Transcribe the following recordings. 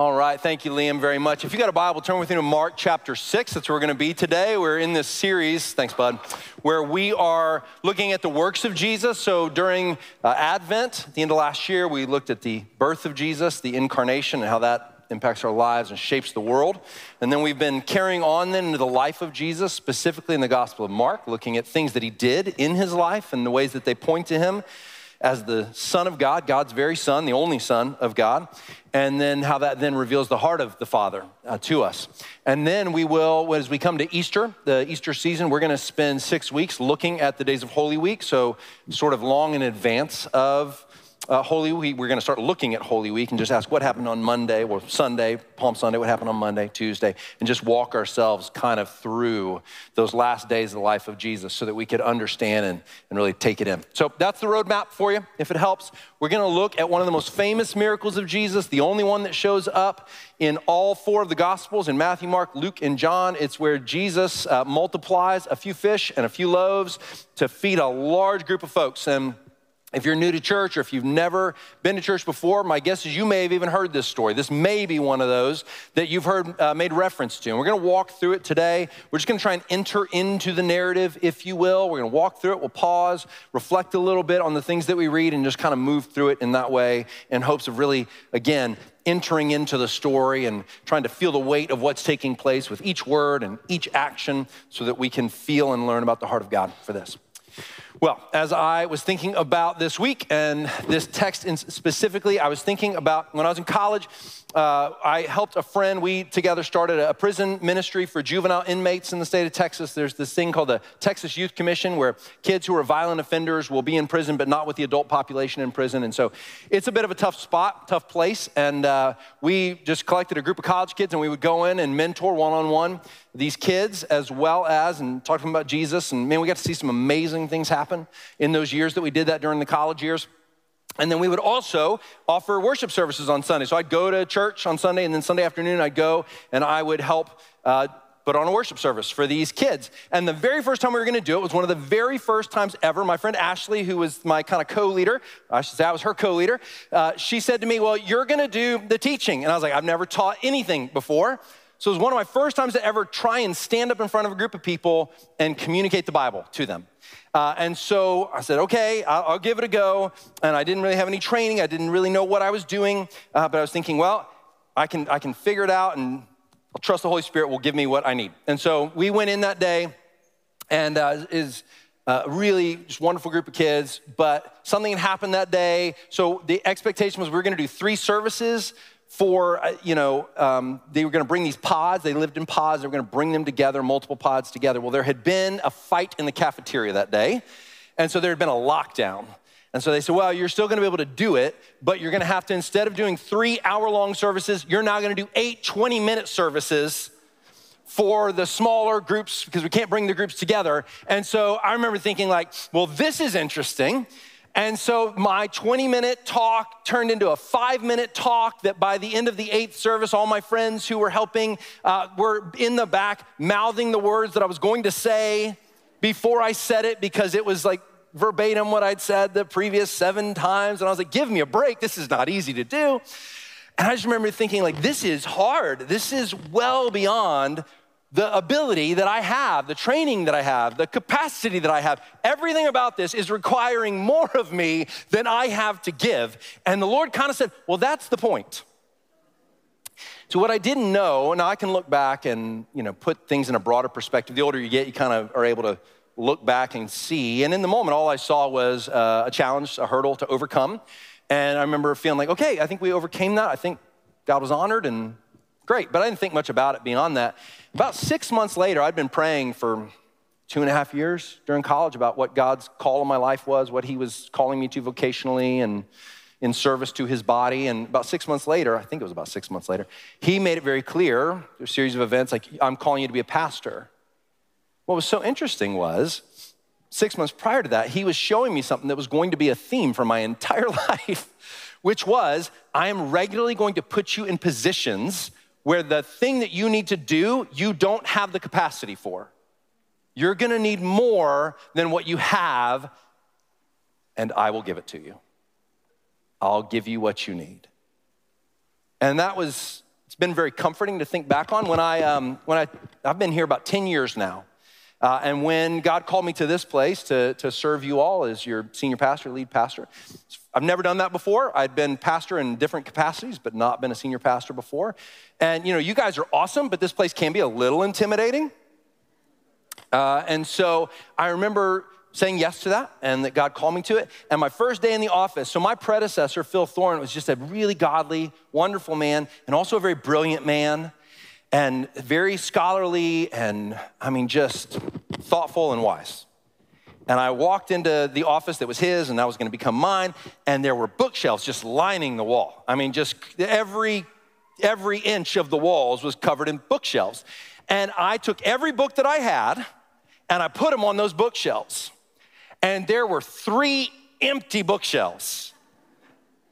All right, thank you, Liam, very much. If you got a Bible, turn with me to Mark chapter 6. That's where we're going to be today. We're in this series, thanks, bud, where we are looking at the works of Jesus. So during uh, Advent, at the end of last year, we looked at the birth of Jesus, the incarnation, and how that impacts our lives and shapes the world. And then we've been carrying on then into the life of Jesus, specifically in the Gospel of Mark, looking at things that he did in his life and the ways that they point to him as the Son of God, God's very Son, the only Son of God, and then how that then reveals the heart of the Father uh, to us. And then we will, as we come to Easter, the Easter season, we're going to spend six weeks looking at the days of Holy Week, so sort of long in advance of uh, Holy Week, we're going to start looking at Holy Week and just ask what happened on Monday or Sunday, Palm Sunday, what happened on Monday, Tuesday, and just walk ourselves kind of through those last days of the life of Jesus so that we could understand and, and really take it in. So that's the roadmap for you, if it helps. We're going to look at one of the most famous miracles of Jesus, the only one that shows up in all four of the Gospels in Matthew, Mark, Luke, and John. It's where Jesus uh, multiplies a few fish and a few loaves to feed a large group of folks. And if you're new to church or if you've never been to church before, my guess is you may have even heard this story. This may be one of those that you've heard uh, made reference to. And we're going to walk through it today. We're just going to try and enter into the narrative, if you will. We're going to walk through it. We'll pause, reflect a little bit on the things that we read, and just kind of move through it in that way in hopes of really, again, entering into the story and trying to feel the weight of what's taking place with each word and each action so that we can feel and learn about the heart of God for this. Well, as I was thinking about this week and this text specifically, I was thinking about when I was in college, uh, I helped a friend. We together started a prison ministry for juvenile inmates in the state of Texas. There's this thing called the Texas Youth Commission where kids who are violent offenders will be in prison, but not with the adult population in prison. And so it's a bit of a tough spot, tough place. And uh, we just collected a group of college kids and we would go in and mentor one on one these kids as well as and talk to them about Jesus. And man, we got to see some amazing things happen in those years that we did that during the college years. And then we would also offer worship services on Sunday. So I'd go to church on Sunday, and then Sunday afternoon I'd go and I would help uh, put on a worship service for these kids. And the very first time we were gonna do it was one of the very first times ever. My friend Ashley, who was my kind of co leader, I should say I was her co leader, uh, she said to me, Well, you're gonna do the teaching. And I was like, I've never taught anything before. So it was one of my first times to ever try and stand up in front of a group of people and communicate the Bible to them. Uh, and so I said, okay, I'll, I'll, give it a go. And I didn't really have any training. I didn't really know what I was doing. Uh, but I was thinking, well, I can, I can figure it out and I'll trust the Holy Spirit will give me what I need. And so we went in that day and uh, is a really just wonderful group of kids. But something had happened that day. So the expectation was we were going to do three services for, uh, you know, um, they were going to bring these pods. They lived in pods. They were going to bring them together, multiple pods together. Well, there had been a fight in the cafeteria that day. And so there had been a lockdown. And so they said, well, you're still going to be able to do it, but you're going to have to, instead of doing three hour long services, you're now going to do eight 20 minute services for the smaller groups because we can't bring the groups together. And so I remember thinking, like, well, this is interesting. And so my 20 minute talk turned into a five minute talk that by the end of the eighth service, all my friends who were helping uh, were in the back mouthing the words that I was going to say before I said it because it was like verbatim what I'd said the previous seven times. And I was like, give me a break. This is not easy to do. And I just remember thinking, like, this is hard. This is well beyond the ability that I have, the training that I have, the capacity that I have, everything about this is requiring more of me than I have to give. And the Lord kind of said, Well, that's the point. So what I didn't know, and I can look back and you know put things in a broader perspective. The older you get, you kind of are able to look back and see. And in the moment, all I saw was uh, a challenge, a hurdle to overcome. And I remember feeling like, okay, I think we overcame that. I think God was honored and great. But I didn't think much about it beyond that. About six months later, I'd been praying for two and a half years during college about what God's call in my life was, what He was calling me to vocationally and in service to His body. And about six months later, I think it was about six months later, He made it very clear a series of events like, I'm calling you to be a pastor. What was so interesting was, six months prior to that, He was showing me something that was going to be a theme for my entire life, which was, I am regularly going to put you in positions where the thing that you need to do, you don't have the capacity for. You're gonna need more than what you have, and I will give it to you. I'll give you what you need. And that was it's been very comforting to think back on. When I, um, when I, I've been here about 10 years now. Uh, and when God called me to this place to, to serve you all as your senior pastor, lead pastor, I've never done that before. I'd been pastor in different capacities, but not been a senior pastor before. And you know, you guys are awesome, but this place can be a little intimidating. Uh, and so I remember saying yes to that and that God called me to it. And my first day in the office, so my predecessor, Phil Thorne, was just a really godly, wonderful man and also a very brilliant man and very scholarly and, I mean, just thoughtful and wise. And I walked into the office that was his and that was gonna become mine, and there were bookshelves just lining the wall. I mean, just every every inch of the walls was covered in bookshelves. And I took every book that I had and I put them on those bookshelves. And there were three empty bookshelves.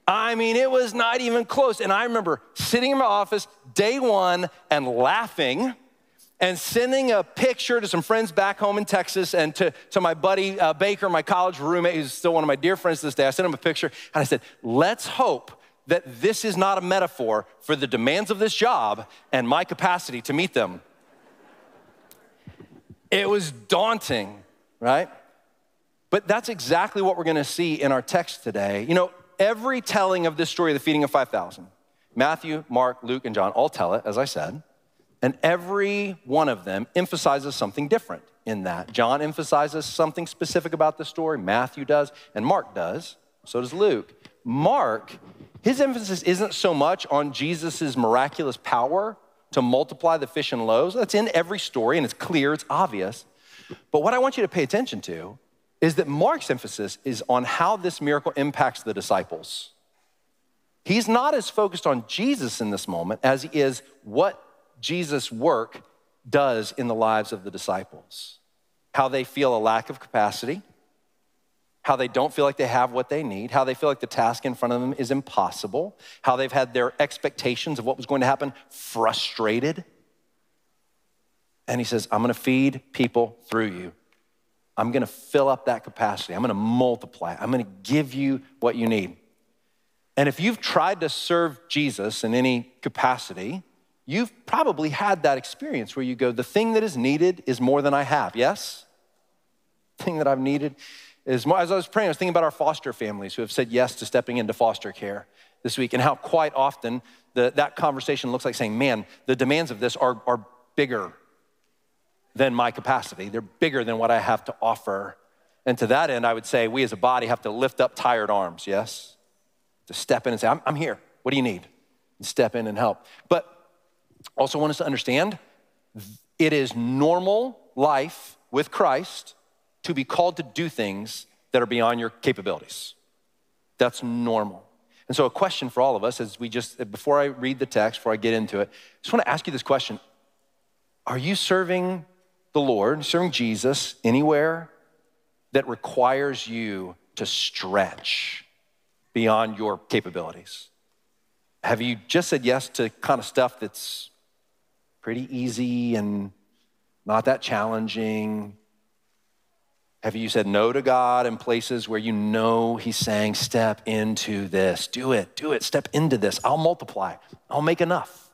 I mean, it was not even close. And I remember sitting in my office day one and laughing and sending a picture to some friends back home in Texas and to, to my buddy uh, Baker, my college roommate, who's still one of my dear friends to this day. I sent him a picture and I said, let's hope that this is not a metaphor for the demands of this job and my capacity to meet them. It was daunting, right? But that's exactly what we're gonna see in our text today. You know, every telling of this story of the feeding of 5,000, Matthew, Mark, Luke, and John all tell it, as I said, and every one of them emphasizes something different in that. John emphasizes something specific about the story, Matthew does, and Mark does, so does Luke. Mark, his emphasis isn't so much on Jesus' miraculous power to multiply the fish and loaves. That's in every story, and it's clear, it's obvious. But what I want you to pay attention to is that Mark's emphasis is on how this miracle impacts the disciples. He's not as focused on Jesus in this moment as he is what Jesus' work does in the lives of the disciples. How they feel a lack of capacity, how they don't feel like they have what they need, how they feel like the task in front of them is impossible, how they've had their expectations of what was going to happen frustrated. And he says, I'm gonna feed people through you. I'm gonna fill up that capacity. I'm gonna multiply. I'm gonna give you what you need. And if you've tried to serve Jesus in any capacity, you've probably had that experience where you go, the thing that is needed is more than I have, yes? The thing that I've needed is more. As I was praying, I was thinking about our foster families who have said yes to stepping into foster care this week and how quite often the, that conversation looks like saying, man, the demands of this are, are bigger than my capacity. They're bigger than what I have to offer. And to that end, I would say we as a body have to lift up tired arms, yes? To step in and say, I'm, I'm here. What do you need? And step in and help. But also want us to understand it is normal life with Christ to be called to do things that are beyond your capabilities. That's normal. And so, a question for all of us as we just, before I read the text, before I get into it, I just want to ask you this question Are you serving the Lord, serving Jesus anywhere that requires you to stretch beyond your capabilities? Have you just said yes to kind of stuff that's pretty easy and not that challenging? Have you said no to God in places where you know He's saying, step into this? Do it, do it, step into this. I'll multiply, I'll make enough.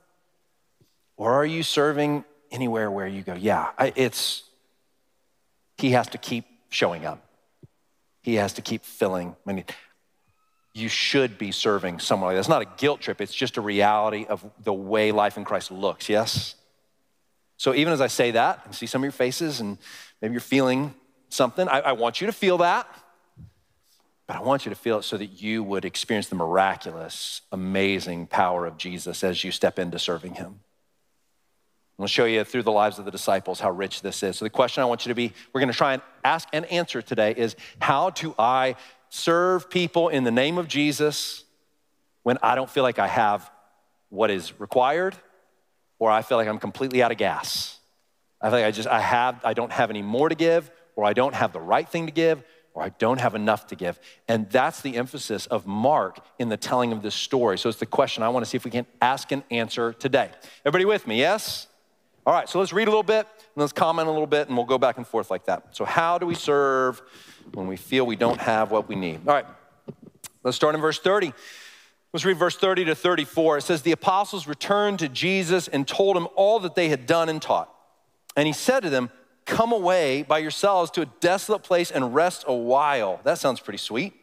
Or are you serving anywhere where you go, yeah, it's, he has to keep showing up. He has to keep filling. I mean, you should be serving somewhere like that. It's not a guilt trip, it's just a reality of the way life in Christ looks, yes? So even as I say that, I see some of your faces and maybe you're feeling something, I, I want you to feel that. But I want you to feel it so that you would experience the miraculous, amazing power of Jesus as you step into serving him. I'm going to show you through the lives of the disciples how rich this is. So, the question I want you to be, we're going to try and ask and answer today is how do I serve people in the name of Jesus when I don't feel like I have what is required or I feel like I'm completely out of gas? I feel like I just, I have, I don't have any more to give or I don't have the right thing to give or I don't have enough to give. And that's the emphasis of Mark in the telling of this story. So it's the question I want to see if we can ask and answer today. Everybody with me? Yes? All right, so let's read a little bit and let's comment a little bit and we'll go back and forth like that. So, how do we serve when we feel we don't have what we need? All right, let's start in verse 30. Let's read verse 30 to 34. It says, The apostles returned to Jesus and told him all that they had done and taught. And he said to them, Come away by yourselves to a desolate place and rest a while. That sounds pretty sweet.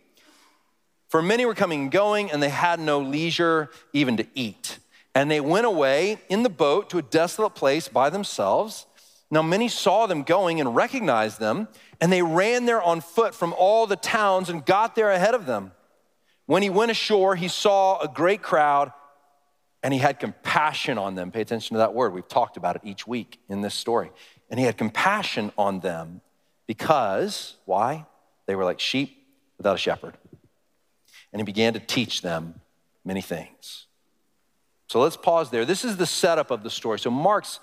For many were coming and going, and they had no leisure even to eat. And they went away in the boat to a desolate place by themselves. Now, many saw them going and recognized them, and they ran there on foot from all the towns and got there ahead of them. When he went ashore, he saw a great crowd and he had compassion on them. Pay attention to that word. We've talked about it each week in this story. And he had compassion on them because, why? They were like sheep without a shepherd. And he began to teach them many things. So let's pause there. This is the setup of the story. So Mark's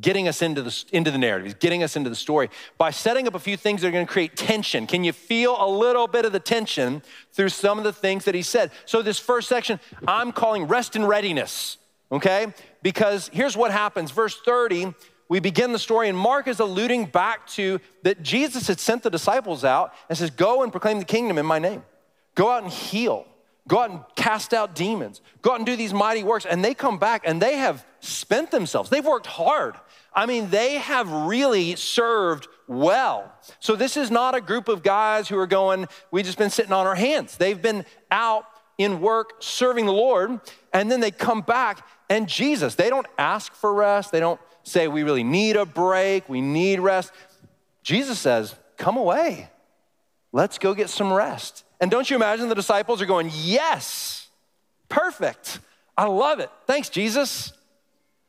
getting us into the, into the narrative. He's getting us into the story by setting up a few things that are going to create tension. Can you feel a little bit of the tension through some of the things that he said? So, this first section, I'm calling rest and readiness, okay? Because here's what happens. Verse 30, we begin the story, and Mark is alluding back to that Jesus had sent the disciples out and says, Go and proclaim the kingdom in my name, go out and heal. Go out and cast out demons. Go out and do these mighty works. And they come back and they have spent themselves. They've worked hard. I mean, they have really served well. So this is not a group of guys who are going, we've just been sitting on our hands. They've been out in work serving the Lord, and then they come back and Jesus, they don't ask for rest. They don't say, we really need a break, we need rest. Jesus says, come away. Let's go get some rest. And don't you imagine the disciples are going, yes, perfect. I love it. Thanks, Jesus.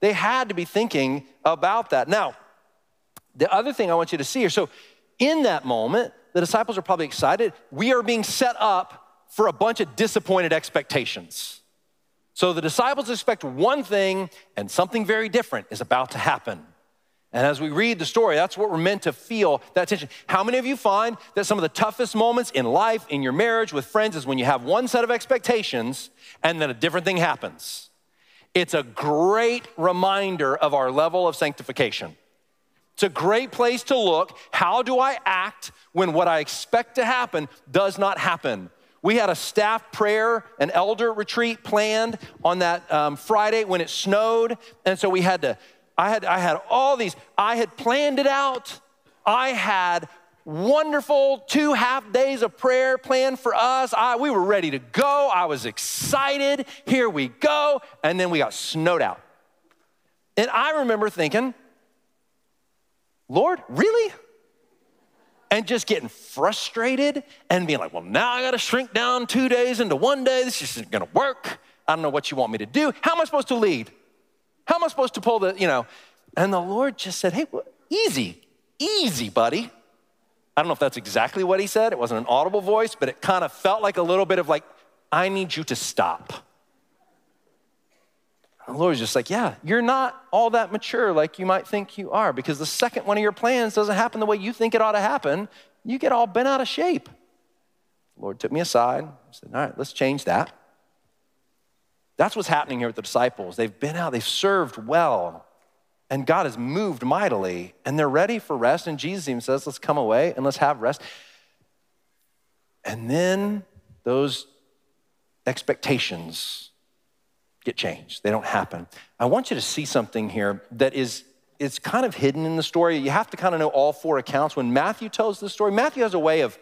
They had to be thinking about that. Now, the other thing I want you to see here so, in that moment, the disciples are probably excited. We are being set up for a bunch of disappointed expectations. So, the disciples expect one thing, and something very different is about to happen. And as we read the story, that's what we're meant to feel that tension. How many of you find that some of the toughest moments in life, in your marriage, with friends, is when you have one set of expectations and then a different thing happens? It's a great reminder of our level of sanctification. It's a great place to look. How do I act when what I expect to happen does not happen? We had a staff prayer, an elder retreat planned on that um, Friday when it snowed. And so we had to, I had, I had all these, I had planned it out. I had wonderful two half days of prayer planned for us. I, we were ready to go. I was excited. Here we go. And then we got snowed out. And I remember thinking, Lord, really? And just getting frustrated and being like, well, now I got to shrink down two days into one day. This isn't going to work. I don't know what you want me to do. How am I supposed to lead? How am I supposed to pull the, you know? And the Lord just said, hey, easy, easy, buddy. I don't know if that's exactly what he said. It wasn't an audible voice, but it kind of felt like a little bit of like, I need you to stop. And the Lord's just like, yeah, you're not all that mature like you might think you are because the second one of your plans doesn't happen the way you think it ought to happen, you get all bent out of shape. The Lord took me aside and said, all right, let's change that. That's what's happening here with the disciples. They've been out, they've served well, and God has moved mightily, and they're ready for rest. And Jesus even says, Let's come away and let's have rest. And then those expectations get changed, they don't happen. I want you to see something here that is it's kind of hidden in the story. You have to kind of know all four accounts. When Matthew tells the story, Matthew has a way of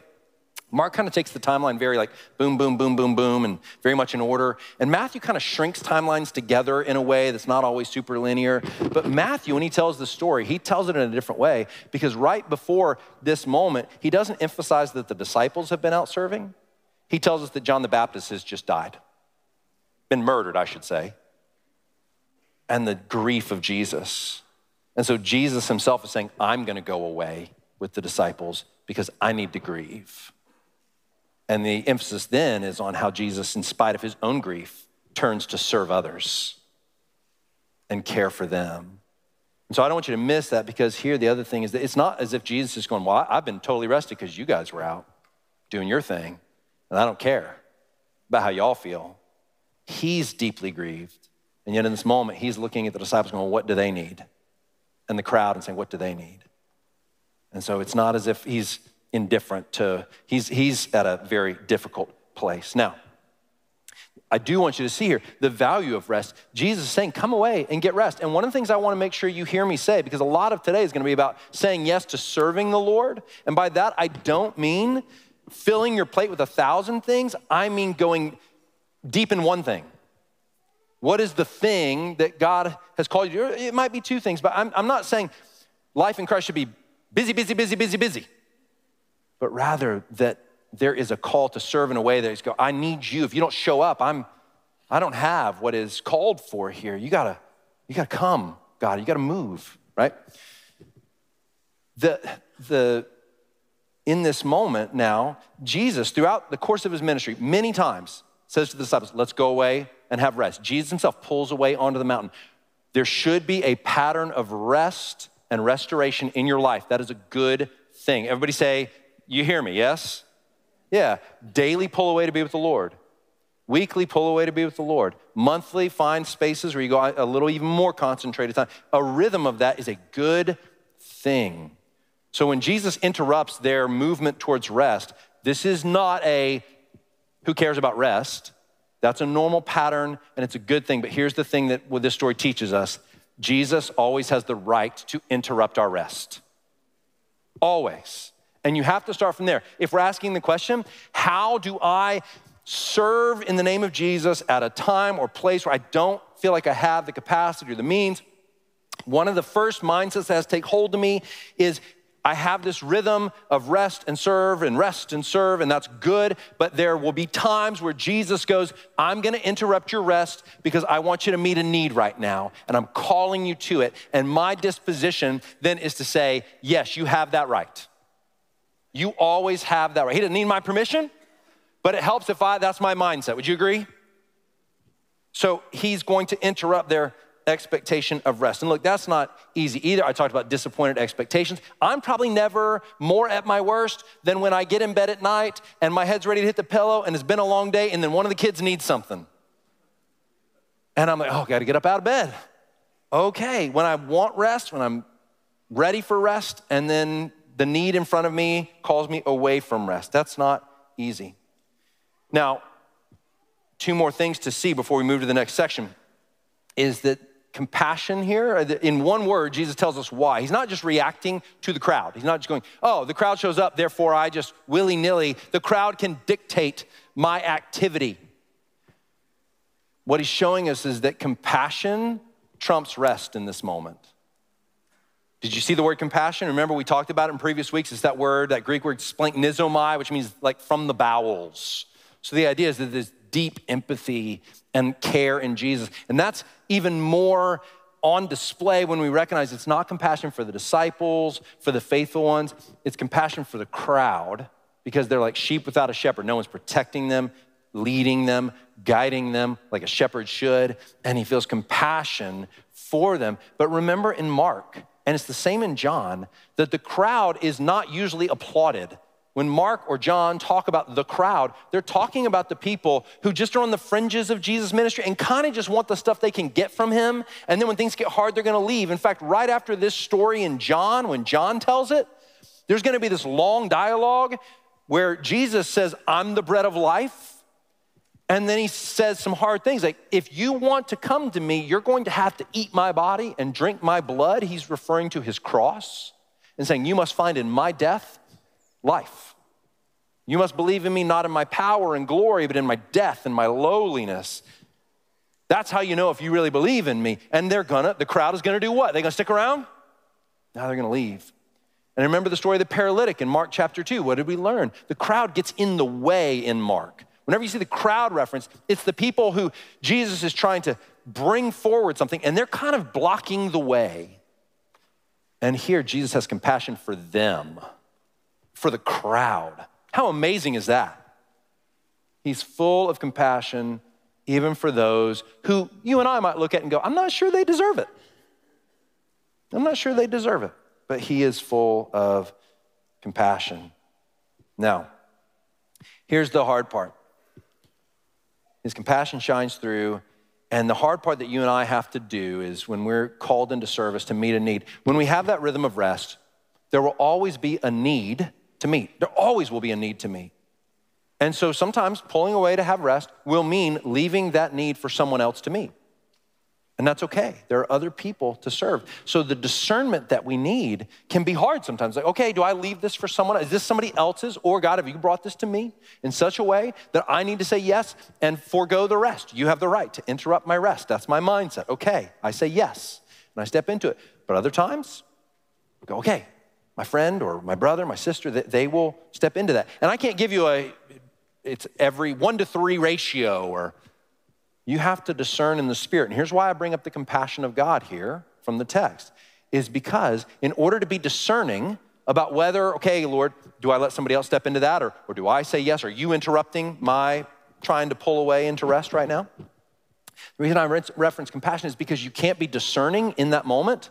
Mark kind of takes the timeline very like boom, boom, boom, boom, boom, and very much in order. And Matthew kind of shrinks timelines together in a way that's not always super linear. But Matthew, when he tells the story, he tells it in a different way because right before this moment, he doesn't emphasize that the disciples have been out serving. He tells us that John the Baptist has just died, been murdered, I should say, and the grief of Jesus. And so Jesus himself is saying, I'm going to go away with the disciples because I need to grieve. And the emphasis then is on how Jesus, in spite of his own grief, turns to serve others and care for them. And so I don't want you to miss that because here the other thing is that it's not as if Jesus is going, Well, I've been totally rested because you guys were out doing your thing, and I don't care about how y'all feel. He's deeply grieved. And yet in this moment, he's looking at the disciples going, What do they need? And the crowd and saying, What do they need? And so it's not as if he's indifferent to, he's, he's at a very difficult place. Now, I do want you to see here the value of rest. Jesus is saying, come away and get rest. And one of the things I want to make sure you hear me say, because a lot of today is going to be about saying yes to serving the Lord. And by that, I don't mean filling your plate with a thousand things, I mean going deep in one thing. What is the thing that God has called you to? It might be two things, but I'm, I'm not saying life in Christ should be busy, busy, busy, busy, busy, but rather that there is a call to serve in a way that is go, I need you. If you don't show up, I'm I don't have what is called for here. You gotta, you gotta come, God, you gotta move, right? The the in this moment now, Jesus, throughout the course of his ministry, many times says to the disciples, Let's go away and have rest. Jesus himself pulls away onto the mountain. There should be a pattern of rest and restoration in your life. That is a good thing. Everybody say, You hear me, yes? Yeah. Daily pull away to be with the Lord. Weekly pull away to be with the Lord. Monthly find spaces where you go a little even more concentrated time. A rhythm of that is a good thing. So when Jesus interrupts their movement towards rest, this is not a who cares about rest. That's a normal pattern and it's a good thing. But here's the thing that what this story teaches us Jesus always has the right to interrupt our rest. Always. And you have to start from there. If we're asking the question, how do I serve in the name of Jesus at a time or place where I don't feel like I have the capacity or the means? One of the first mindsets that has to take hold of me is I have this rhythm of rest and serve and rest and serve, and that's good. But there will be times where Jesus goes, I'm gonna interrupt your rest because I want you to meet a need right now, and I'm calling you to it. And my disposition then is to say, Yes, you have that right. You always have that right. He doesn't need my permission, but it helps if I, that's my mindset. Would you agree? So he's going to interrupt their expectation of rest. And look, that's not easy either. I talked about disappointed expectations. I'm probably never more at my worst than when I get in bed at night and my head's ready to hit the pillow and it's been a long day and then one of the kids needs something. And I'm like, oh, got to get up out of bed. Okay, when I want rest, when I'm ready for rest, and then the need in front of me calls me away from rest. That's not easy. Now, two more things to see before we move to the next section is that compassion here. In one word, Jesus tells us why. He's not just reacting to the crowd. He's not just going, oh, the crowd shows up, therefore I just willy nilly. The crowd can dictate my activity. What he's showing us is that compassion trumps rest in this moment. Did you see the word compassion? Remember, we talked about it in previous weeks. It's that word, that Greek word splanchnizomai, which means like from the bowels. So the idea is that there's deep empathy and care in Jesus. And that's even more on display when we recognize it's not compassion for the disciples, for the faithful ones, it's compassion for the crowd because they're like sheep without a shepherd. No one's protecting them, leading them, guiding them like a shepherd should, and he feels compassion for them. But remember in Mark, and it's the same in John, that the crowd is not usually applauded when Mark or John talk about the crowd, they're talking about the people who just are on the fringes of Jesus' ministry and kind of just want the stuff they can get from him. And then when things get hard, they're going to leave. In fact, right after this story in John, when John tells it, there's going to be this long dialogue where Jesus says, I'm the bread of life. And then he says some hard things like, if you want to come to me, you're going to have to eat my body and drink my blood. He's referring to his cross and saying, You must find in my death life. You must believe in me not in my power and glory, but in my death and my lowliness. That's how you know if you really believe in me. And they're gonna, the crowd is gonna do what? They're gonna stick around? Now they're gonna leave. And remember the story of the paralytic in Mark chapter 2. What did we learn? The crowd gets in the way in Mark. Whenever you see the crowd reference, it's the people who Jesus is trying to bring forward something, and they're kind of blocking the way. And here, Jesus has compassion for them for the crowd. How amazing is that? He's full of compassion, even for those who you and I might look at and go, I'm not sure they deserve it. I'm not sure they deserve it. But he is full of compassion. Now, here's the hard part his compassion shines through. And the hard part that you and I have to do is when we're called into service to meet a need, when we have that rhythm of rest, there will always be a need to meet. There always will be a need to meet. And so sometimes pulling away to have rest will mean leaving that need for someone else to meet. And that's okay. There are other people to serve. So the discernment that we need can be hard sometimes. Like, okay, do I leave this for someone? Is this somebody else's? Or God, have you brought this to me in such a way that I need to say yes and forego the rest? You have the right to interrupt my rest. That's my mindset. Okay, I say yes and I step into it. But other times, go, okay, my friend or my brother, my sister, they will step into that. And I can't give you a, it's every one to three ratio or you have to discern in the spirit. And here's why I bring up the compassion of God here from the text is because in order to be discerning about whether, okay, Lord, do I let somebody else step into that or, or do I say yes? Are you interrupting my trying to pull away into rest right now? The reason I reference compassion is because you can't be discerning in that moment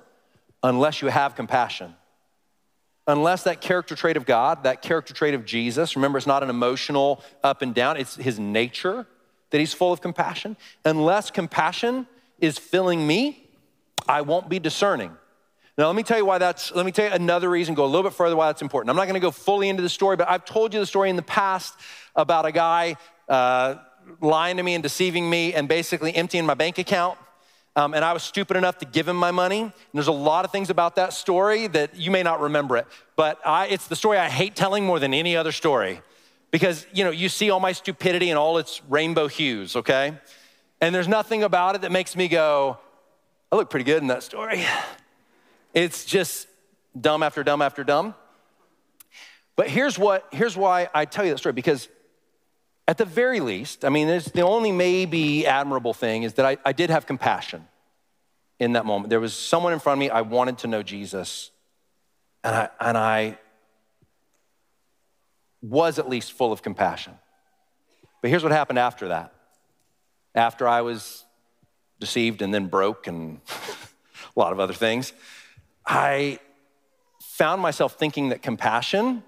unless you have compassion. Unless that character trait of God, that character trait of Jesus, remember, it's not an emotional up and down, it's his nature that he's full of compassion. Unless compassion is filling me, I won't be discerning. Now, let me tell you why that's, let me tell you another reason, go a little bit further why that's important. I'm not gonna go fully into the story, but I've told you the story in the past about a guy uh, lying to me and deceiving me and basically emptying my bank account. Um, and I was stupid enough to give him my money. And there's a lot of things about that story that you may not remember it, but I, it's the story I hate telling more than any other story because you know you see all my stupidity and all its rainbow hues okay? And there's nothing about it that makes me go i look pretty good in that story. It's just dumb after dumb after dumb. But here's what here's why i tell you that story because at the very least i mean the only maybe admirable thing is that I, I did have compassion in that moment. There was someone in front of me i wanted to know jesus. And i and i was at least full of compassion. But here's what happened after that. After I was deceived and then broke and a lot of other things, I found myself thinking that compassion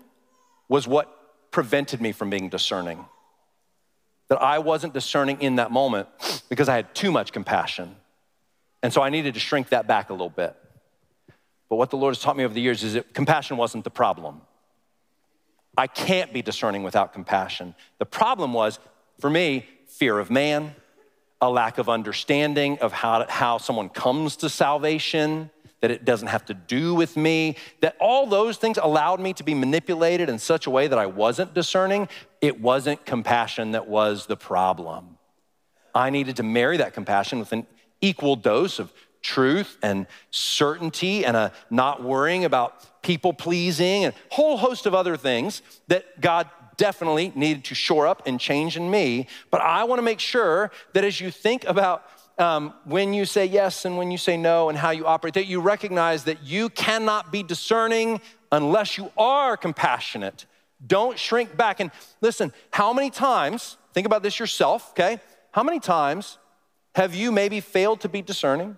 was what prevented me from being discerning. That I wasn't discerning in that moment because I had too much compassion. And so I needed to shrink that back a little bit. But what the Lord has taught me over the years is that compassion wasn't the problem. I can't be discerning without compassion. The problem was, for me, fear of man, a lack of understanding of how, how someone comes to salvation, that it doesn't have to do with me, that all those things allowed me to be manipulated in such a way that I wasn't discerning. It wasn't compassion that was the problem. I needed to marry that compassion with an equal dose of truth and certainty and a not worrying about people pleasing and a whole host of other things that God definitely needed to shore up and change in me. But I want to make sure that as you think about um, when you say yes and when you say no and how you operate, that you recognize that you cannot be discerning unless you are compassionate. Don't shrink back. And listen, how many times, think about this yourself, okay? How many times have you maybe failed to be discerning?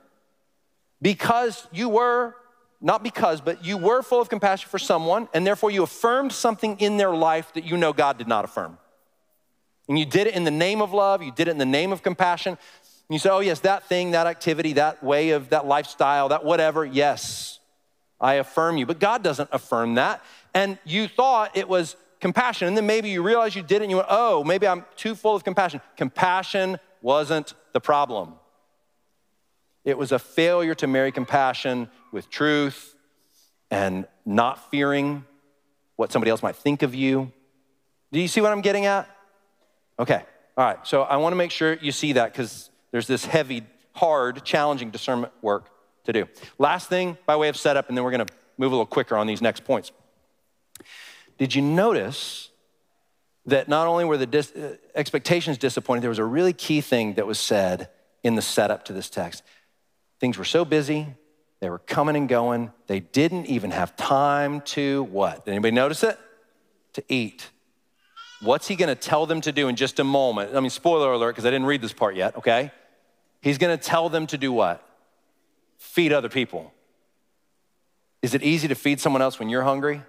Because you were, not because, but you were full of compassion for someone, and therefore you affirmed something in their life that you know God did not affirm. And you did it in the name of love, you did it in the name of compassion. And you said, oh, yes, that thing, that activity, that way of that lifestyle, that whatever, yes, I affirm you. But God doesn't affirm that. And you thought it was compassion. And then maybe you realized you did it and you went, oh, maybe I'm too full of compassion. Compassion wasn't the problem. It was a failure to marry compassion with truth and not fearing what somebody else might think of you. Do you see what I'm getting at? Okay, all right. So I want to make sure you see that because there's this heavy, hard, challenging discernment work to do. Last thing by way of setup, and then we're going to move a little quicker on these next points. Did you notice that not only were the dis- uh, expectations disappointed, there was a really key thing that was said in the setup to this text. Things were so busy, they were coming and going. They didn't even have time to what? Did anybody notice it? To eat. What's he going to tell them to do in just a moment? I mean, spoiler alert, because I didn't read this part yet, okay? He's going to tell them to do what? Feed other people. Is it easy to feed someone else when you're hungry?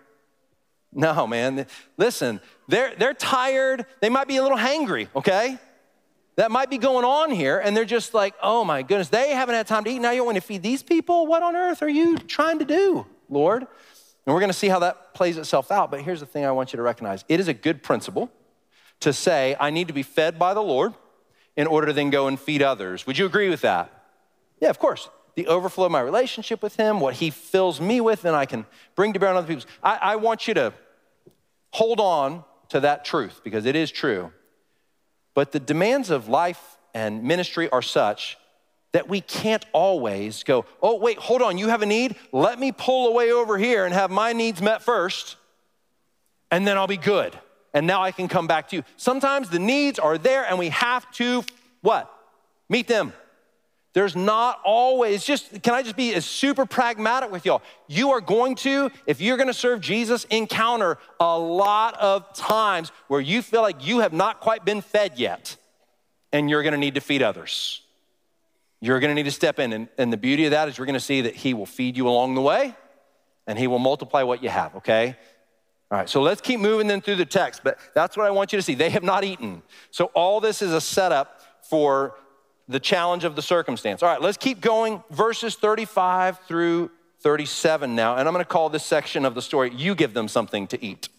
No, man. Listen, they're, they're tired. They might be a little hangry, okay? That might be going on here, and they're just like, oh my goodness, they haven't had time to eat. Now you want to feed these people? What on earth are you trying to do, Lord? And we're going to see how that plays itself out. But here's the thing I want you to recognize it is a good principle to say, I need to be fed by the Lord in order to then go and feed others. Would you agree with that? Yeah, of course. The overflow of my relationship with Him, what He fills me with, and I can bring to bear on other people. I, I want you to hold on to that truth because it is true. But the demands of life and ministry are such that we can't always go, oh, wait, hold on, you have a need? Let me pull away over here and have my needs met first, and then I'll be good. And now I can come back to you. Sometimes the needs are there and we have to what? Meet them. There's not always, just, can I just be as super pragmatic with y'all? You are going to, if you're gonna serve Jesus, encounter a lot of times where you feel like you have not quite been fed yet, and you're gonna need to feed others. You're gonna need to step in. And, and the beauty of that is you're gonna see that He will feed you along the way, and He will multiply what you have, okay? All right, so let's keep moving then through the text, but that's what I want you to see. They have not eaten. So all this is a setup for the challenge of the circumstance. All right, let's keep going. Verses 35 through 37 now, and I'm going to call this section of the story, You Give Them Something to Eat.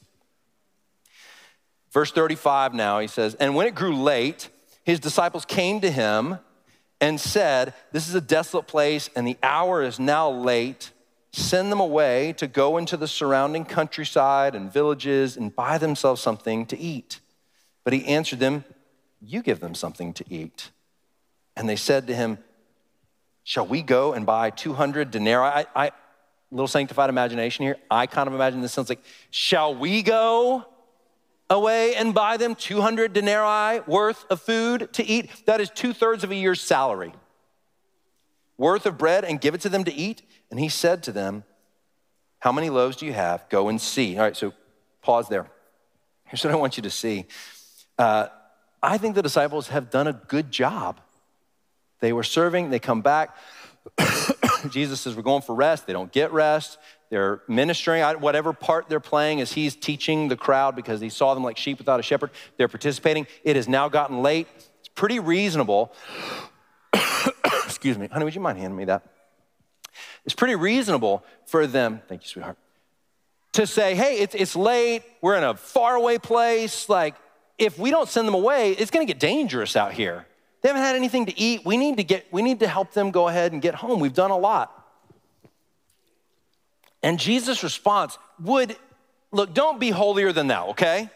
Verse 35 now, he says, And when it grew late, his disciples came to him and said, This is a desolate place, and the hour is now late. Send them away to go into the surrounding countryside and villages and buy themselves something to eat. But he answered them, You give them something to eat. And they said to him, Shall we go and buy 200 denarii? I, I little sanctified imagination here. I kind of imagine this sounds like, Shall we go away and buy them 200 denarii worth of food to eat? That is two thirds of a year's salary worth of bread and give it to them to eat? And he said to them, How many loaves do you have? Go and see. All right, so pause there. Here's what I want you to see. Uh, I think the disciples have done a good job they were serving, they come back. Jesus says, We're going for rest. They don't get rest. They're ministering, whatever part they're playing as he's teaching the crowd because he saw them like sheep without a shepherd. They're participating. It has now gotten late. It's pretty reasonable. Excuse me. Honey, would you mind handing me that? It's pretty reasonable for them, thank you, sweetheart, to say, hey, it's, it's late. We're in a faraway place. Like, if we don't send them away, it's going to get dangerous out here. They haven't had anything to eat. We need to get we need to help them go ahead and get home. We've done a lot. And Jesus' response would look, don't be holier than thou, okay?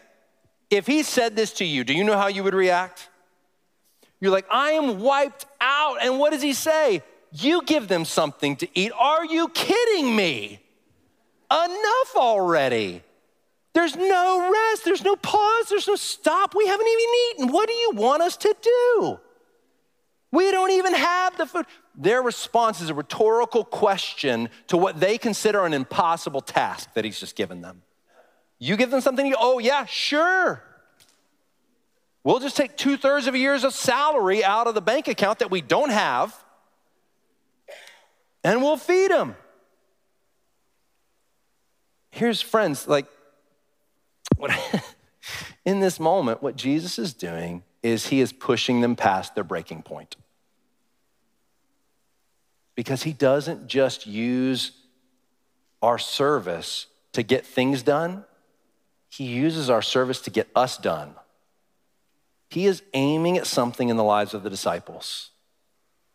If he said this to you, do you know how you would react? You're like, I am wiped out. And what does he say? You give them something to eat. Are you kidding me? Enough already. There's no rest, there's no pause, there's no stop. We haven't even eaten. What do you want us to do? We don't even have the food. Their response is a rhetorical question to what they consider an impossible task that he's just given them. You give them something, you, oh, yeah, sure. We'll just take two thirds of a year's of salary out of the bank account that we don't have, and we'll feed them. Here's friends, like, what, in this moment, what Jesus is doing is he is pushing them past their breaking point because He doesn't just use our service to get things done, He uses our service to get us done. He is aiming at something in the lives of the disciples.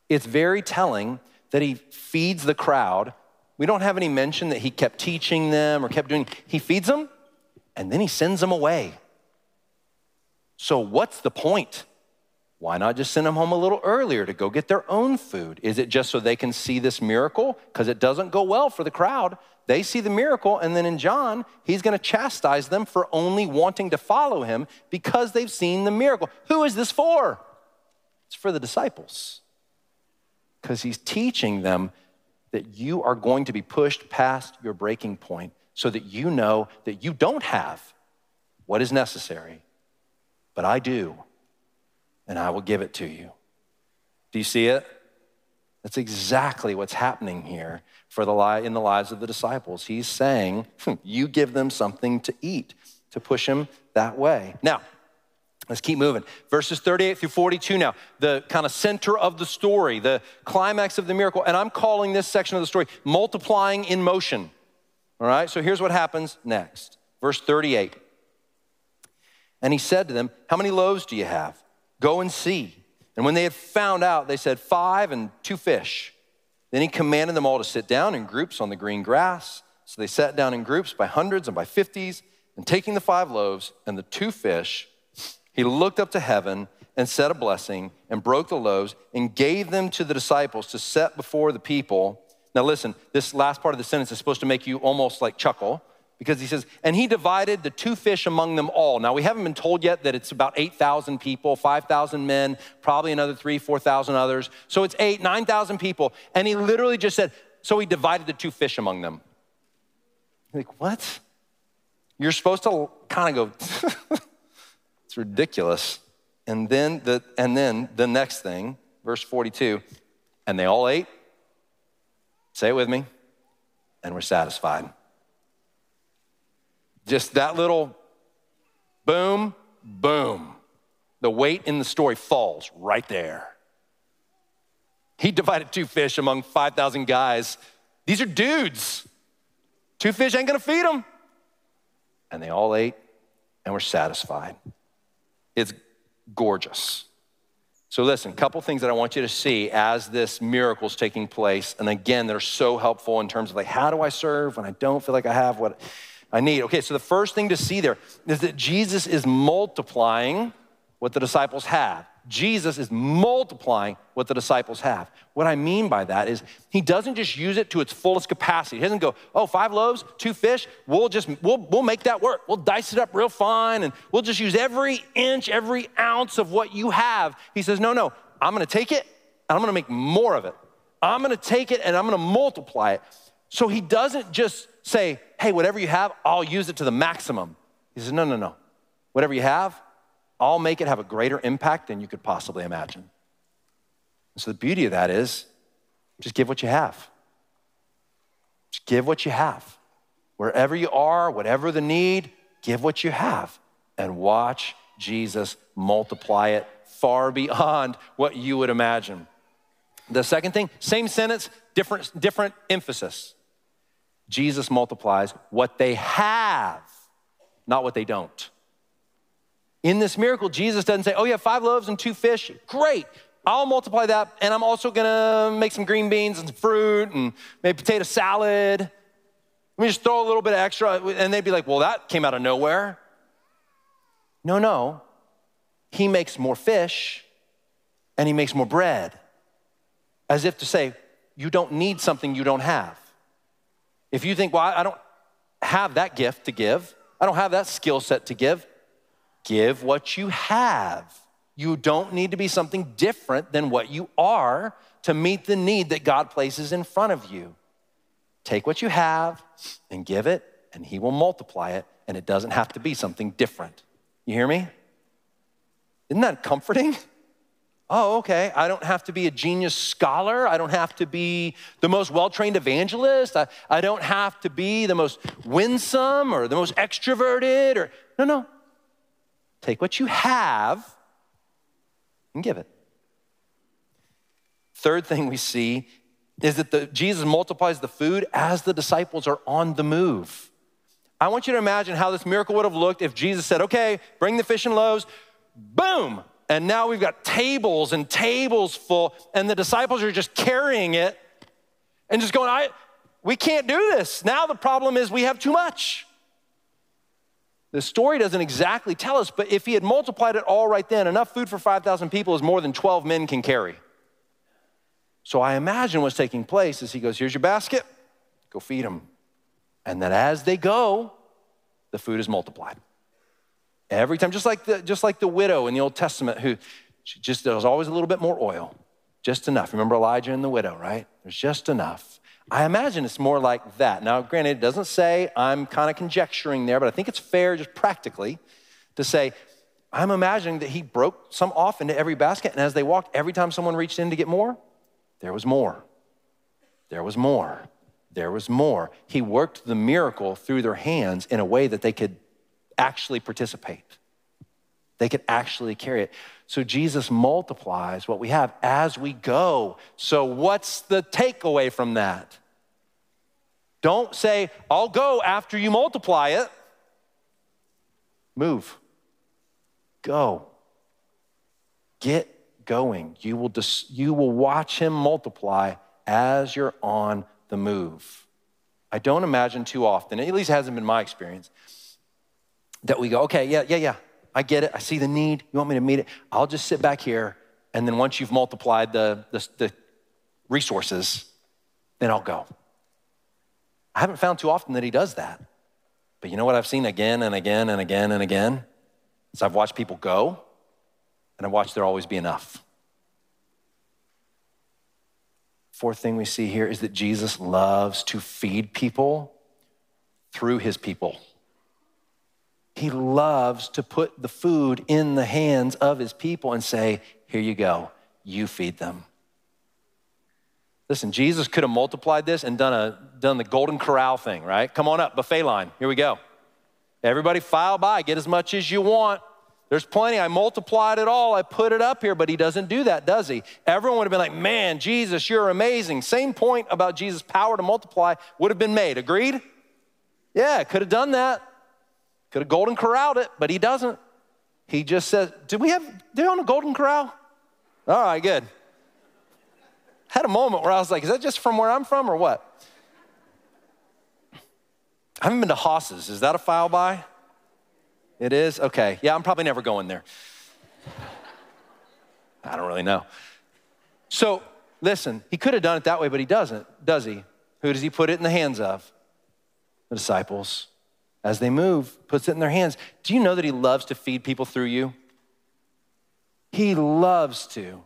It's very telling that He feeds the crowd. We don't have any mention that He kept teaching them or kept doing, He feeds them and then He sends them away. So, what's the point? Why not just send them home a little earlier to go get their own food? Is it just so they can see this miracle? Because it doesn't go well for the crowd. They see the miracle, and then in John, he's going to chastise them for only wanting to follow him because they've seen the miracle. Who is this for? It's for the disciples. Because he's teaching them that you are going to be pushed past your breaking point so that you know that you don't have what is necessary, but I do and I will give it to you. Do you see it? That's exactly what's happening here for the in the lives of the disciples. He's saying, hmm, you give them something to eat to push them that way. Now, let's keep moving. Verses 38 through 42 now, the kind of center of the story, the climax of the miracle. And I'm calling this section of the story multiplying in motion. All right, so here's what happens next. Verse 38. And he said to them, How many loaves do you have? Go and see. And when they had found out, they said, Five and two fish. Then he commanded them all to sit down in groups on the green grass. So they sat down in groups by hundreds and by fifties. And taking the five loaves and the two fish, he looked up to heaven and said a blessing and broke the loaves and gave them to the disciples to set before the people. Now, listen, this last part of the sentence is supposed to make you almost like chuckle because he says, and he divided the two fish among them all. Now, we haven't been told yet that it's about 8,000 people, 5,000 men, probably another three, 4,000 others. So it's eight, 9,000 people. And he literally just said, so he divided the two fish among them. You're like, what? You're supposed to kind of go, it's ridiculous. And then the, and then the next thing, verse 42, and they all ate. Say it with me, and we're satisfied. Just that little boom, boom. The weight in the story falls right there. He divided two fish among 5,000 guys. These are dudes. Two fish ain't gonna feed them. And they all ate and were satisfied. It's gorgeous. So, listen, a couple things that I want you to see as this miracle is taking place. And again, that are so helpful in terms of like, how do I serve when I don't feel like I have what I need. Okay, so the first thing to see there is that Jesus is multiplying what the disciples have. Jesus is multiplying what the disciples have. What I mean by that is he doesn't just use it to its fullest capacity. He doesn't go, oh, five loaves, two fish, we'll just, we'll, we'll make that work. We'll dice it up real fine and we'll just use every inch, every ounce of what you have. He says, no, no, I'm gonna take it and I'm gonna make more of it. I'm gonna take it and I'm gonna multiply it. So he doesn't just say, hey, whatever you have, I'll use it to the maximum. He says, no, no, no. Whatever you have, I'll make it have a greater impact than you could possibly imagine. And so the beauty of that is just give what you have. Just give what you have. Wherever you are, whatever the need, give what you have and watch Jesus multiply it far beyond what you would imagine. The second thing, same sentence, different, different emphasis. Jesus multiplies what they have, not what they don't. In this miracle, Jesus doesn't say, Oh, you have five loaves and two fish. Great. I'll multiply that, and I'm also gonna make some green beans and some fruit and maybe potato salad. Let me just throw a little bit of extra. And they'd be like, Well, that came out of nowhere. No, no. He makes more fish and he makes more bread. As if to say, You don't need something you don't have. If you think, well, I don't have that gift to give, I don't have that skill set to give, give what you have. You don't need to be something different than what you are to meet the need that God places in front of you. Take what you have and give it, and He will multiply it, and it doesn't have to be something different. You hear me? Isn't that comforting? Oh, okay. I don't have to be a genius scholar. I don't have to be the most well trained evangelist. I, I don't have to be the most winsome or the most extroverted or, no, no. Take what you have and give it. Third thing we see is that the, Jesus multiplies the food as the disciples are on the move. I want you to imagine how this miracle would have looked if Jesus said, okay, bring the fish and loaves, boom, and now we've got tables and tables full, and the disciples are just carrying it and just going, I, we can't do this. Now the problem is we have too much. The story doesn't exactly tell us, but if he had multiplied it all right then, enough food for 5,000 people is more than 12 men can carry. So I imagine what's taking place is he goes, Here's your basket, go feed them. And then as they go, the food is multiplied. Every time, just like the, just like the widow in the Old Testament who just, there was always a little bit more oil, just enough. Remember Elijah and the widow, right? There's just enough. I imagine it's more like that. Now, granted, it doesn't say, I'm kind of conjecturing there, but I think it's fair just practically to say, I'm imagining that he broke some off into every basket, and as they walked, every time someone reached in to get more, there was more. There was more. There was more. He worked the miracle through their hands in a way that they could actually participate. They could actually carry it. So Jesus multiplies what we have as we go. So, what's the takeaway from that? Don't say, I'll go after you multiply it. Move. go. Get going. You will, dis- you will watch him multiply as you're on the move. I don't imagine too often, at least hasn't been my experience, that we go, okay, yeah, yeah, yeah, I get it. I see the need. You want me to meet it? I'll just sit back here. And then once you've multiplied the, the, the resources, then I'll go. I haven't found too often that he does that. But you know what I've seen again and again and again and again? Is I've watched people go and I've watched there always be enough. Fourth thing we see here is that Jesus loves to feed people through his people. He loves to put the food in the hands of his people and say, Here you go, you feed them. Listen, Jesus could have multiplied this and done, a, done the golden corral thing, right? Come on up, buffet line. Here we go. Everybody file by, get as much as you want. There's plenty. I multiplied it all. I put it up here, but he doesn't do that, does he? Everyone would have been like, man, Jesus, you're amazing. Same point about Jesus' power to multiply would have been made. Agreed? Yeah, could have done that. Could have golden corralled it, but he doesn't. He just says, Do we have, do you own a golden corral? All right, good. Had a moment where I was like, Is that just from where I'm from or what? I haven't been to Hosses. Is that a file by? It is? Okay. Yeah, I'm probably never going there. I don't really know. So, listen, he could have done it that way, but he doesn't, does he? Who does he put it in the hands of? The disciples. As they move, puts it in their hands. Do you know that he loves to feed people through you? He loves to.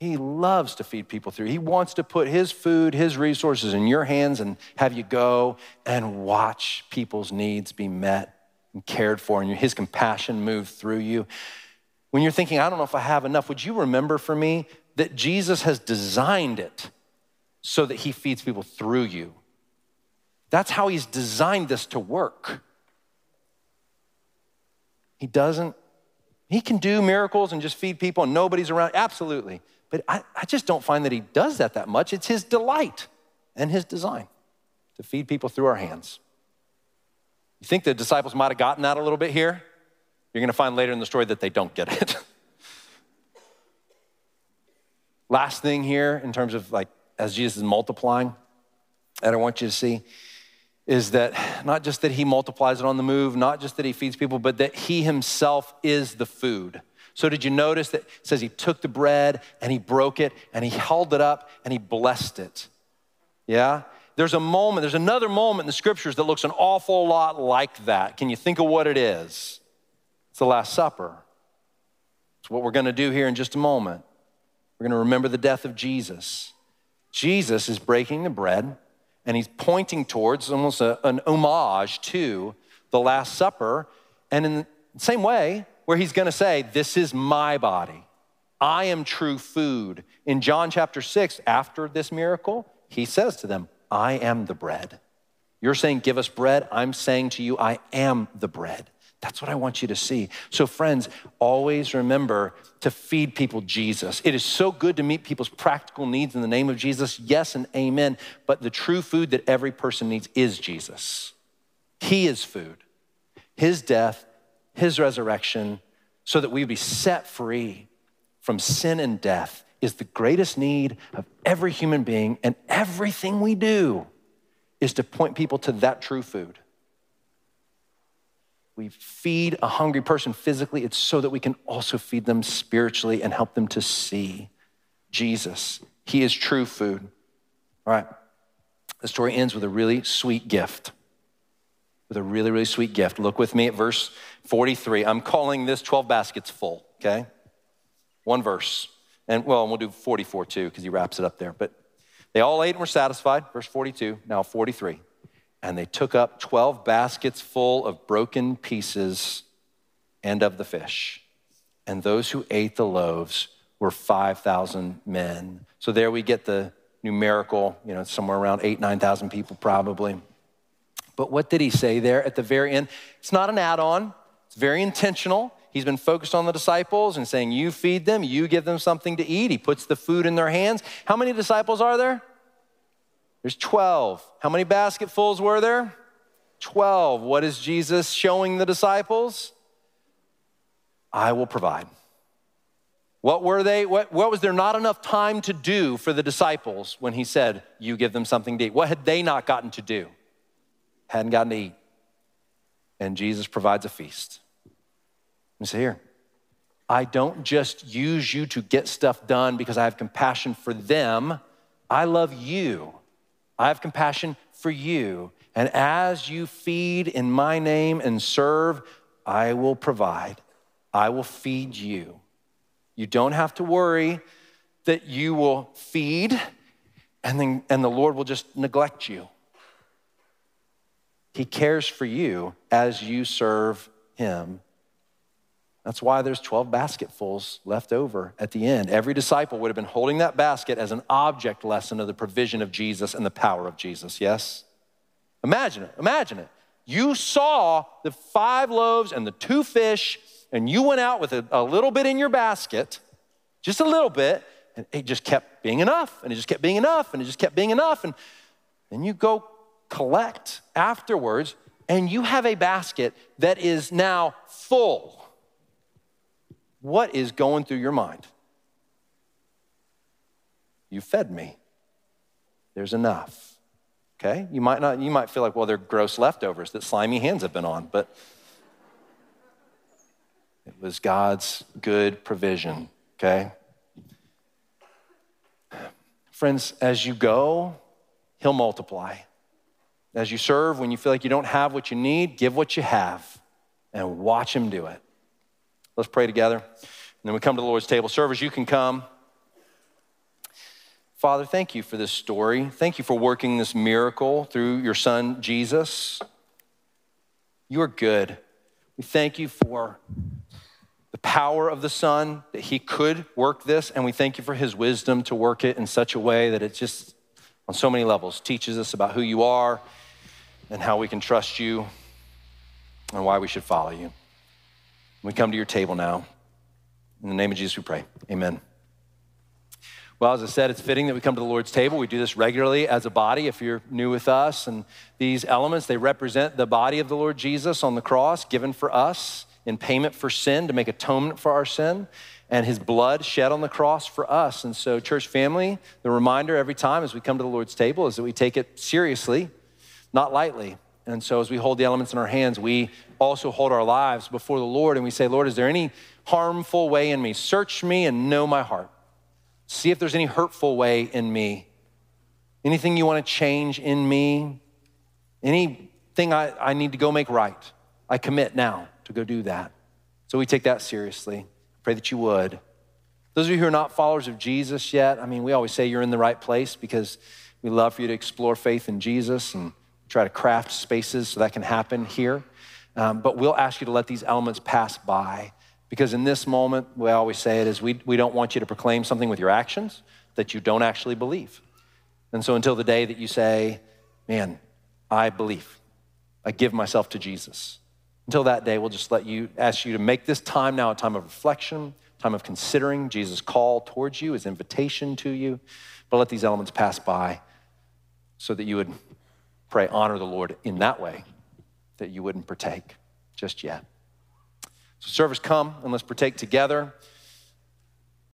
He loves to feed people through. He wants to put his food, his resources in your hands and have you go and watch people's needs be met and cared for, and his compassion move through you. When you're thinking, I don't know if I have enough, would you remember for me that Jesus has designed it so that he feeds people through you? That's how he's designed this to work. He doesn't, he can do miracles and just feed people and nobody's around. Absolutely. But I, I just don't find that he does that that much. It's his delight and his design to feed people through our hands. You think the disciples might have gotten that a little bit here? You're going to find later in the story that they don't get it. Last thing here, in terms of like as Jesus is multiplying, that I want you to see is that not just that he multiplies it on the move, not just that he feeds people, but that he himself is the food. So, did you notice that it says he took the bread and he broke it and he held it up and he blessed it? Yeah? There's a moment, there's another moment in the scriptures that looks an awful lot like that. Can you think of what it is? It's the Last Supper. It's what we're going to do here in just a moment. We're going to remember the death of Jesus. Jesus is breaking the bread and he's pointing towards almost a, an homage to the Last Supper. And in the same way, where he's going to say, This is my body. I am true food. In John chapter 6, after this miracle, he says to them, I am the bread. You're saying, Give us bread. I'm saying to you, I am the bread. That's what I want you to see. So, friends, always remember to feed people Jesus. It is so good to meet people's practical needs in the name of Jesus. Yes and amen. But the true food that every person needs is Jesus. He is food. His death, His resurrection, so that we be set free from sin and death is the greatest need of every human being, and everything we do is to point people to that true food. We feed a hungry person physically, it's so that we can also feed them spiritually and help them to see Jesus. He is true food. All right. The story ends with a really sweet gift. With a really, really sweet gift. Look with me at verse 43. I'm calling this 12 baskets full, okay? One verse. And well, we'll do 44 too, because he wraps it up there. But they all ate and were satisfied. Verse 42, now 43. And they took up 12 baskets full of broken pieces and of the fish. And those who ate the loaves were 5,000 men. So there we get the numerical, you know, somewhere around eight, 9,000 people probably. But what did he say there at the very end? It's not an add on, it's very intentional. He's been focused on the disciples and saying, You feed them, you give them something to eat. He puts the food in their hands. How many disciples are there? There's 12. How many basketfuls were there? 12. What is Jesus showing the disciples? I will provide. What were they? What, what was there not enough time to do for the disciples when he said, You give them something to eat? What had they not gotten to do? Hadn't gotten to eat. And Jesus provides a feast. And say, Here, I don't just use you to get stuff done because I have compassion for them. I love you. I have compassion for you. And as you feed in my name and serve, I will provide. I will feed you. You don't have to worry that you will feed and then and the Lord will just neglect you. He cares for you as you serve him. That's why there's 12 basketfuls left over at the end. Every disciple would have been holding that basket as an object lesson of the provision of Jesus and the power of Jesus, yes? Imagine it, imagine it. You saw the five loaves and the two fish and you went out with a, a little bit in your basket, just a little bit, and it just kept being enough, and it just kept being enough, and it just kept being enough. And then you go collect afterwards, and you have a basket that is now full. What is going through your mind? You fed me. There's enough. Okay? You might not, you might feel like, well, they're gross leftovers that slimy hands have been on, but it was God's good provision, okay? Friends, as you go, He'll multiply. As you serve, when you feel like you don't have what you need, give what you have and watch Him do it. Let's pray together. And then we come to the Lord's table. Servers, you can come. Father, thank you for this story. Thank you for working this miracle through your son, Jesus. You are good. We thank you for the power of the Son, that He could work this, and we thank you for His wisdom to work it in such a way that it just, on so many levels, teaches us about who you are and how we can trust you and why we should follow you. We come to your table now. In the name of Jesus, we pray. Amen. Well, as I said, it's fitting that we come to the Lord's table. We do this regularly as a body if you're new with us. And these elements, they represent the body of the Lord Jesus on the cross given for us in payment for sin to make atonement for our sin and his blood shed on the cross for us. And so, church family, the reminder every time as we come to the Lord's table is that we take it seriously, not lightly. And so, as we hold the elements in our hands, we also hold our lives before the Lord and we say, Lord, is there any harmful way in me? Search me and know my heart. See if there's any hurtful way in me. Anything you want to change in me. Anything I, I need to go make right. I commit now to go do that. So we take that seriously. Pray that you would. Those of you who are not followers of Jesus yet, I mean, we always say you're in the right place because we love for you to explore faith in Jesus and try to craft spaces so that can happen here. Um, but we'll ask you to let these elements pass by because in this moment, we always say it is we, we don't want you to proclaim something with your actions that you don't actually believe. And so until the day that you say, man, I believe, I give myself to Jesus. Until that day, we'll just let you ask you to make this time now a time of reflection, time of considering Jesus' call towards you, his invitation to you. But let these elements pass by so that you would pray, honor the Lord in that way, that you wouldn't partake just yet. So, servers, come and let's partake together.